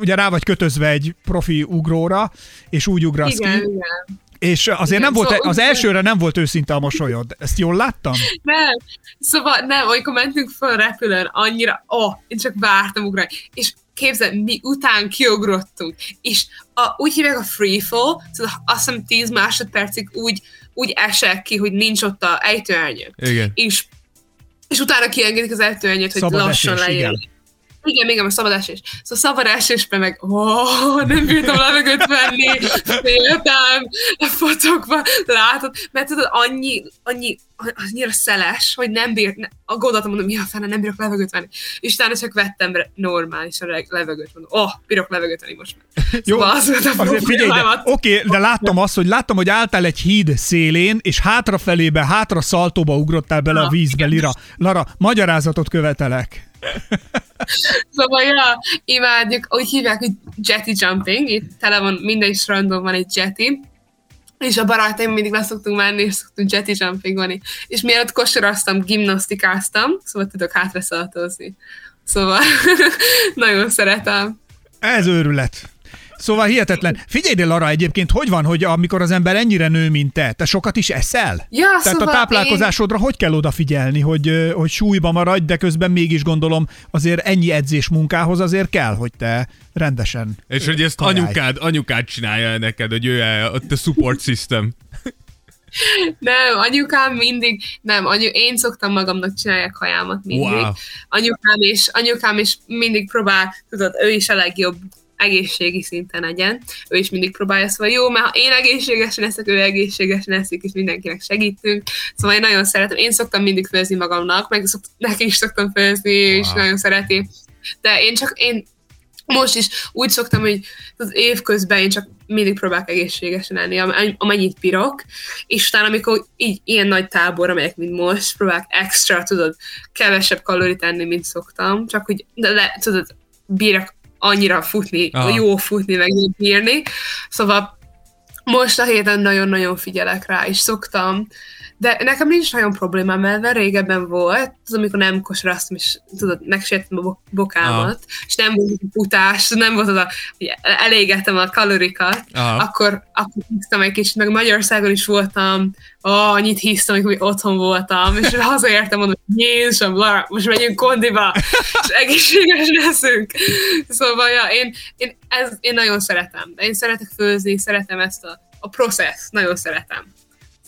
ugye rá vagy kötözve egy profi ugróra, és úgy ugrasz Igen, ki. igen. És azért Igen, nem volt, szóval az elsőre nem volt őszinte a mosolyod. Ezt jól láttam? Nem, szóval nem, amikor mentünk föl a repülőn, annyira, ó, oh, én csak vártam ugrani. És képzeld, mi után kiugrottunk, és a, úgy hívják a free fall, szóval azt hiszem 10 másodpercig úgy, úgy esek ki, hogy nincs ott a ejtőernyő. Igen. És, és utána kiengedik az ejtőernyőt, hogy Szabad lassan lejön. Igen. Még a szabad esés. Szóval szabad esésben meg, ó, nem bírtam levegőt venni, féltem, fotokba, látod, mert tudod, annyi, annyi, annyira szeles, hogy nem bír, ne, a gondoltam, mondom, mi a fene, nem bírok levegőt venni. És utána csak vettem normálisan le- levegőt, mondom, oh, bírok levegőt venni most már. Jó, Szóval az volt a azért figyelj, de, oké, de láttam azt, hogy láttam, hogy álltál egy híd szélén, és hátrafelébe, hátra szaltóba ugrottál bele a Na, vízbe, Lira. Lara, magyarázatot követelek. Szóval, ja, imádjuk, úgy hívják, hogy jetty jumping, itt tele van, minden is random van egy jetty, és a barátaim mindig le szoktunk menni, és szoktunk jetty jumpingolni. És mielőtt kosaraztam, gimnasztikáztam, szóval tudok hátra szaltozni. Szóval [laughs] nagyon szeretem. Ez őrület. Szóval hihetetlen. Figyelj, de Lara, egyébként hogy van, hogy amikor az ember ennyire nő, mint te, te sokat is eszel? Ja, Tehát szóval a táplálkozásodra hogy kell odafigyelni, hogy, hogy súlyba maradj, de közben mégis gondolom azért ennyi edzés munkához azért kell, hogy te rendesen És hogy ezt kajálj. anyukád, anyukád csinálja neked, hogy ő a support system. Nem, anyukám mindig, nem, anyu, én szoktam magamnak csinálni a kajámat mindig. Wow. Anyukám is, anyukám is mindig próbál, tudod, ő is a legjobb egészségi szinten legyen. Ő is mindig próbálja, szóval jó, mert ha én egészségesen eszek, ő egészségesen eszik, és mindenkinek segítünk. Szóval én nagyon szeretem. Én szoktam mindig főzni magamnak, meg szokt, neki is szoktam főzni, wow. és nagyon szereti. De én csak, én most is úgy szoktam, hogy az év közben én csak mindig próbálok egészségesen lenni, am- amennyit bírok, és utána, amikor így ilyen nagy táborra megyek, mint most, próbálok extra, tudod, kevesebb kalorit enni, mint szoktam, csak hogy de le, tudod, bírok annyira futni, Aha. jó futni, meg jó bírni. Szóval most a héten nagyon-nagyon figyelek rá, és szoktam, de nekem nincs nagyon problémám, mert régebben volt, az, amikor nem kosaraztam, és tudod, megsértem a bo- bokámat, Aha. és nem volt a futás, nem volt az a, elégettem a kalorikat, Aha. akkor, akkor egy kicsit, meg Magyarországon is voltam, annyit hisztam, amikor még otthon voltam, és hazaértem, mondom, hogy Jézusom, Lara, most megyünk kondiba, és egészséges leszünk. Szóval, ja, én, én, ez, én nagyon szeretem. Én szeretek főzni, szeretem ezt a, a process, nagyon szeretem.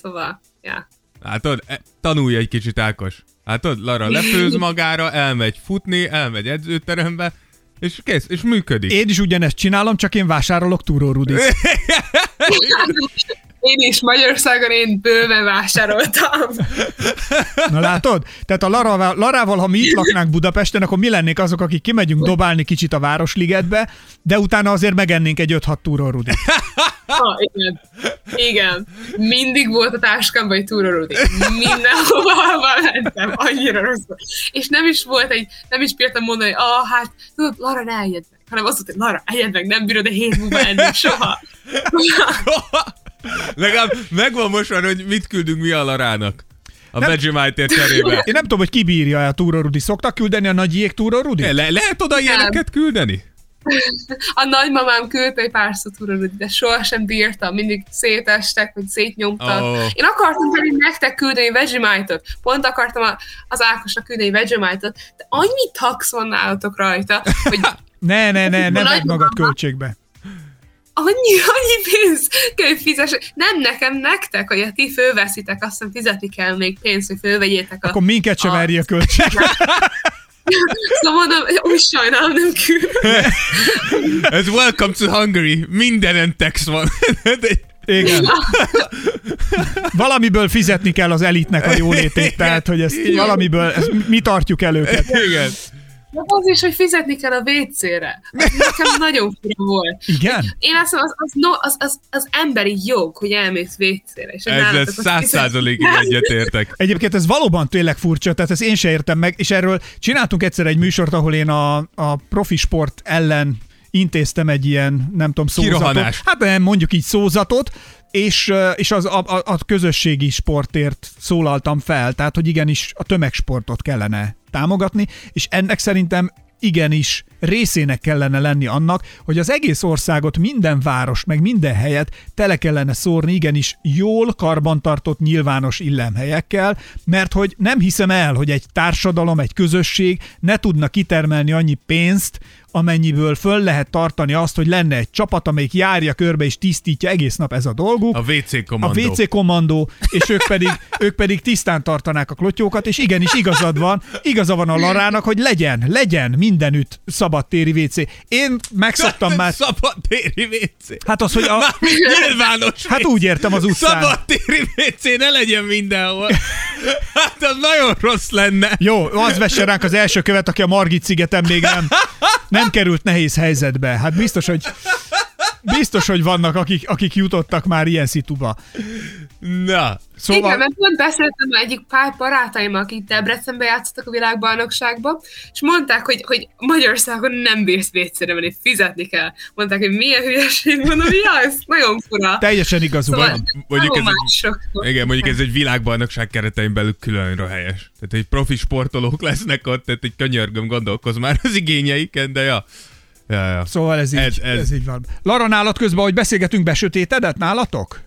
Szóval, ja. Látod, e, tanulj egy kicsit, Ákos. Látod, Lara lefőz [laughs] magára, elmegy futni, elmegy edzőterembe, és kész, és működik. Én is ugyanezt csinálom, csak én vásárolok túrórudit. [laughs] Én is Magyarországon én bőven vásároltam. Na látod? Tehát a Larával, Larával, ha mi itt laknánk Budapesten, akkor mi lennénk azok, akik kimegyünk dobálni kicsit a Városligetbe, de utána azért megennénk egy 5-6 túrórudit. Ha, igen. Igen. Mindig volt a táskámban egy túrorudi. Mindenhova hova mentem. Annyira rossz. És nem is volt egy, nem is bírtam mondani, hogy ah, hát, tudod, Lara, ne meg. Hanem azt mondta, hogy Lara, egyed meg, nem bírod a hét múlva enni soha. [laughs] Legalább megvan most már, hogy mit küldünk mi a Larának. A Vegemite-ért cserébe. Én nem tudom, hogy ki bírja a túrórudi. Szoktak küldeni a nagy jég túrórudi? Le- lehet oda ilyeneket küldeni? A nagymamám küldte egy pár túrorudi, de sohasem bírtam, mindig szétestek, vagy szétnyomtak. Ó. Én akartam pedig nektek küldeni Vegemite-ot. Pont akartam a- az Ákosnak küldeni Vegemite-ot, de annyi tax van nálatok rajta, hogy Ne, [laughs] ne, ne, ne A vedd magad költségbe. Annyi, annyi pénz kell fizes. Nem nekem, nektek, hogy ti fölveszitek, azt hiszem fizetni kell még pénzt, hogy fölvegyétek a... Akkor minket se a- verje a költség. Szóval mondom, úgy sajnálom, nem küldöm. Ez welcome to Hungary. Mindenen text van. De- Igen. Valamiből fizetni kell az elitnek a jólétét, tehát, hogy ezt valamiből, ezt mi tartjuk el őket. Igen. De az is, hogy fizetni kell a WC-re. Nekem nagyon fura volt. Igen? Én azt mondom, az, az, no, az, az, az emberi jog, hogy elmész WC-re. És Ezzel száz százalékig egyetértek. Egyébként ez valóban tényleg furcsa, tehát ezt én se értem meg, és erről csináltunk egyszer egy műsort, ahol én a, a profi sport ellen intéztem egy ilyen, nem tudom, szózatot. Kirohanás. Hát nem, mondjuk így szózatot, és, és az, a, a, a közösségi sportért szólaltam fel, tehát hogy igenis a tömegsportot kellene támogatni, és ennek szerintem igenis részének kellene lenni annak, hogy az egész országot, minden város, meg minden helyet tele kellene szórni igenis jól karbantartott nyilvános illemhelyekkel, mert hogy nem hiszem el, hogy egy társadalom, egy közösség ne tudna kitermelni annyi pénzt, amennyiből föl lehet tartani azt, hogy lenne egy csapat, amelyik járja körbe és tisztítja egész nap ez a dolguk. A WC A kommandó. WC kommandó, és ők pedig, [laughs] ők pedig tisztán tartanák a klotyókat, és igenis igazad van, igaza van a Larának, hogy legyen, legyen mindenütt szabadtéri WC. Én megszoktam [laughs] már, Szabadtéri WC. hát az, hogy a, Mármint nyilvános hát úgy értem az utcán. Szabadtéri WC ne legyen mindenhol. Hát az nagyon rossz lenne. Jó, az vesse ránk az első követ, aki a Margit szigeten még nem, nem [laughs] került nehéz helyzetbe. Hát biztos, hogy biztos, hogy vannak, akik, akik jutottak már ilyen szituba. Na, Szóval... Igen, mert pont beszéltem egyik pár barátaimmal, akik Debrecenbe játszottak a világbajnokságba, és mondták, hogy, hogy Magyarországon nem bírsz vécére menni, fizetni kell. Mondták, hogy milyen hülyeség mondom, ja, ez nagyon fura. Teljesen igazuk Szóval, van. mondjuk ez egy- igen, mondjuk ez egy világbajnokság keretein belül különre helyes. Tehát egy profi sportolók lesznek ott, tehát egy könyörgöm gondolkoz már az igényeiken, de ja. Ja, ja. Szóval ez így, ez, Ez- ez- ez így van. Lara, nálad közben, hogy beszélgetünk, besötétedett nálatok?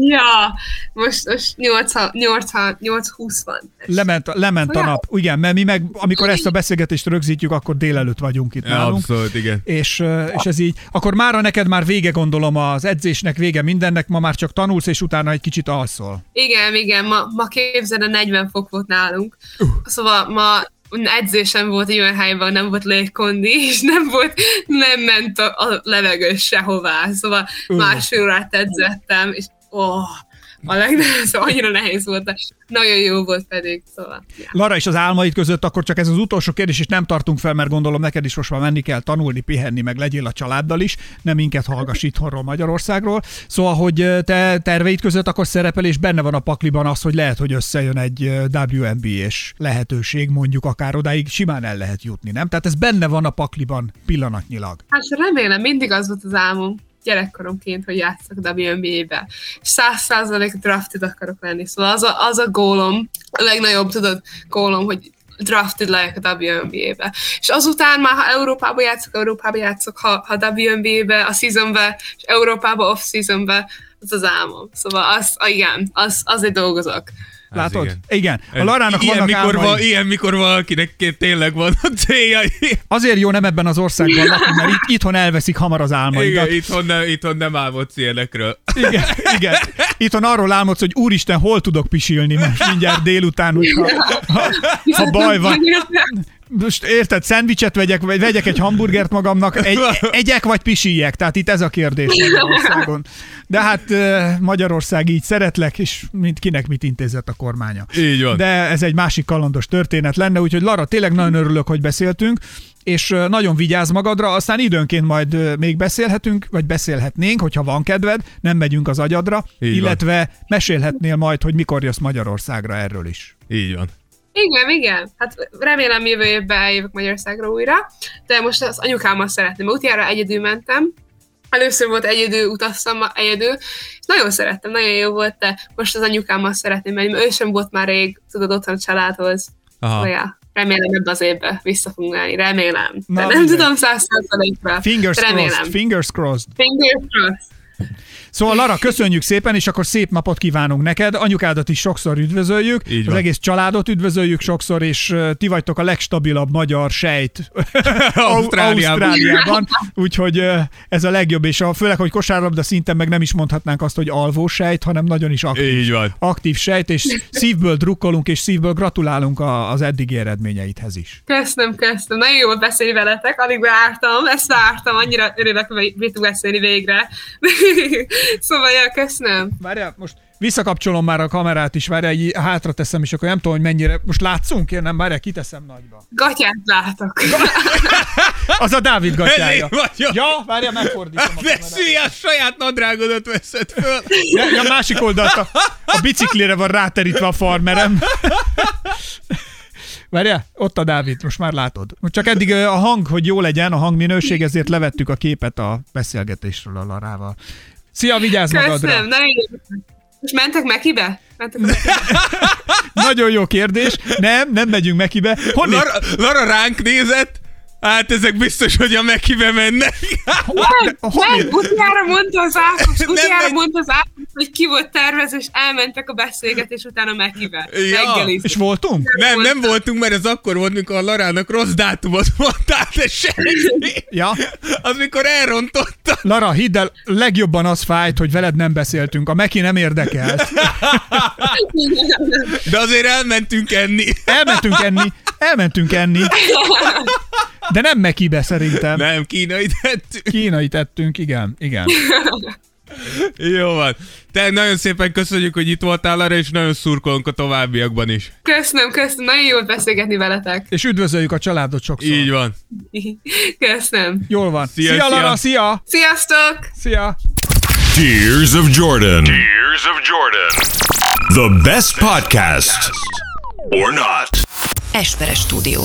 Ja, most, most 8-20 van. Lement, lement a nap. Igen, mert mi meg, amikor ezt a beszélgetést rögzítjük, akkor délelőtt vagyunk itt ja nálunk. abszolút, igen. És, és ez így, akkor mára neked már vége gondolom az edzésnek, vége mindennek, ma már csak tanulsz, és utána egy kicsit alszol. Igen, igen, ma, ma képzeld, a 40 fok volt nálunk. Uh. Szóval ma edzésem volt egy olyan helyben, nem volt légkondi, és nem volt, nem ment a, a levegő sehová. Szóval uh. másfél órát edzettem, és oh, a legnehezebb, annyira nehéz volt, de nagyon jó volt pedig, szóval. Ja. Lara és az álmaid között akkor csak ez az utolsó kérdés, és nem tartunk fel, mert gondolom neked is most már menni kell tanulni, pihenni, meg legyél a családdal is, nem minket hallgass itthonról Magyarországról. Szóval, hogy te terveid között akkor szerepel, és benne van a pakliban az, hogy lehet, hogy összejön egy ö, WNBA-s lehetőség, mondjuk akár odáig simán el lehet jutni, nem? Tehát ez benne van a pakliban pillanatnyilag. Hát remélem, mindig az volt az álmom gyerekkoromként, hogy játszok WNBA-be. Száz százalék drafted akarok lenni. Szóval az a, az a gólom, a legnagyobb, tudod, gólom, hogy drafted legyek a WNBA-be. És azután már, ha Európába játszok, Európába játszok, ha, ha WNBA-be, a seasonbe, és Európába off-seasonbe, az az álmom. Szóval az, igen, az, azért dolgozok. Látod? igen. Igen. A Larának ilyen, vannak mikor, álmai. val, ilyen, mikor valakinek tényleg van a céljai. Azért jó nem ebben az országban [laughs] lakni, mert itt, itthon elveszik hamar az álmaidat. Igen, itthon nem, itthon nem álmodsz ilyenekről. Igen, igen. Itthon arról álmodsz, hogy úristen, hol tudok pisilni most mindjárt délután, hogyha, ha, ha baj van. Most érted, szendvicset vegyek, vagy vegyek egy hamburgert magamnak, egy, [laughs] egyek vagy pisiljek? Tehát itt ez a kérdés Magyarországon. De hát Magyarország így szeretlek, és mint kinek mit intézett a kormánya. Így van. De ez egy másik kalandos történet lenne, úgyhogy Lara, tényleg nagyon örülök, hogy beszéltünk, és nagyon vigyázz magadra, aztán időnként majd még beszélhetünk, vagy beszélhetnénk, hogyha van kedved, nem megyünk az agyadra, Így van. illetve mesélhetnél majd, hogy mikor jössz Magyarországra erről is. Így van. Igen, igen. Hát remélem jövő évben eljövök Magyarországra újra, de most az anyukámmal szeretném. Utjára egyedül mentem, Először volt egyedül, utaztam egyedül, és nagyon szerettem, nagyon jó volt, de most az anyukámmal szeretném menni, mert ő sem volt már rég, tudod, otthon a családhoz. Aha. Ja, remélem ebbe az évbe vissza fogunk állni, remélem. De Na, nem mindegy. tudom száz százalékra. Fingers remélem. crossed, fingers crossed. Fingers crossed. Szóval Lara, köszönjük szépen, és akkor szép napot kívánunk neked. Anyukádat is sokszor üdvözöljük, Így az egész családot üdvözöljük sokszor, és ti vagytok a legstabilabb magyar sejt [laughs] Ausztráliában. Ausztráliában. Úgyhogy ez a legjobb, és a, főleg, hogy kosárlabda szinten meg nem is mondhatnánk azt, hogy alvó sejt, hanem nagyon is aktív, Így van. aktív sejt, és szívből drukkolunk, és szívből gratulálunk a, az eddigi eredményeidhez is. Köszönöm, köszönöm. Nagyon jó volt beszélni veletek, alig vártam, ezt vártam, annyira örülök, hogy beszélni végre. [laughs] szóval, ja, köszönöm. Várjál, most visszakapcsolom már a kamerát is, várjál, így hátra teszem, és akkor nem tudom, hogy mennyire. Most látszunk, én nem, várjál, kiteszem nagyba. Gatyát látok. [laughs] Az a Dávid gatyája. Elég vagyok. Ja, várjál, megfordítom a kamerát. szíjás, saját nadrágodat veszed föl. Ja, ja, másik oldalt a, a biciklire van ráterítve a farmerem. [laughs] Várjál, ott a Dávid, most már látod. Csak eddig a hang, hogy jó legyen, a hangminőség, ezért levettük a képet a beszélgetésről a Larával. Szia, vigyázz Köszönöm, magadra! nagyon jó. Most mentek Mekibe? Mentek Mekibe? [laughs] Nagyon jó kérdés. Nem, nem megyünk Mekibe. Honnét? Lara, Lara ránk nézett, hát ezek biztos, hogy a Mekibe mennek. Nem, nem, utjára mondta az Ákos, utjára megy. mondta az Ákos, hogy ki volt tervező, és elmentek a beszélgetés után a Mekibe. Ja. És voltunk? Nem, nem voltunk, mert ez akkor volt, mikor a Larának rossz dátumot mondtál, de semmi. Ja. Az mikor elrontotta. Lara, hidd el, legjobban az fájt, hogy veled nem beszéltünk. A Meki nem érdekelt. De azért elmentünk enni. Elmentünk enni, elmentünk enni, de nem Mekibe szerintem. Nem, kínai tettünk. Kínai tettünk, igen, igen. Jó van. Te nagyon szépen köszönjük, hogy itt voltál arra, és nagyon szurkolunk a továbbiakban is. Köszönöm, köszönöm, nagyon jó volt beszélgetni veletek. És üdvözöljük a családot sokszor. Így van. Köszönöm. Jól van. Szia, Szia, szia. Lara, szia! Sziasztok! Szia! Tears of Jordan. Tears of Jordan. The best podcast. Or not. Esperes stúdió.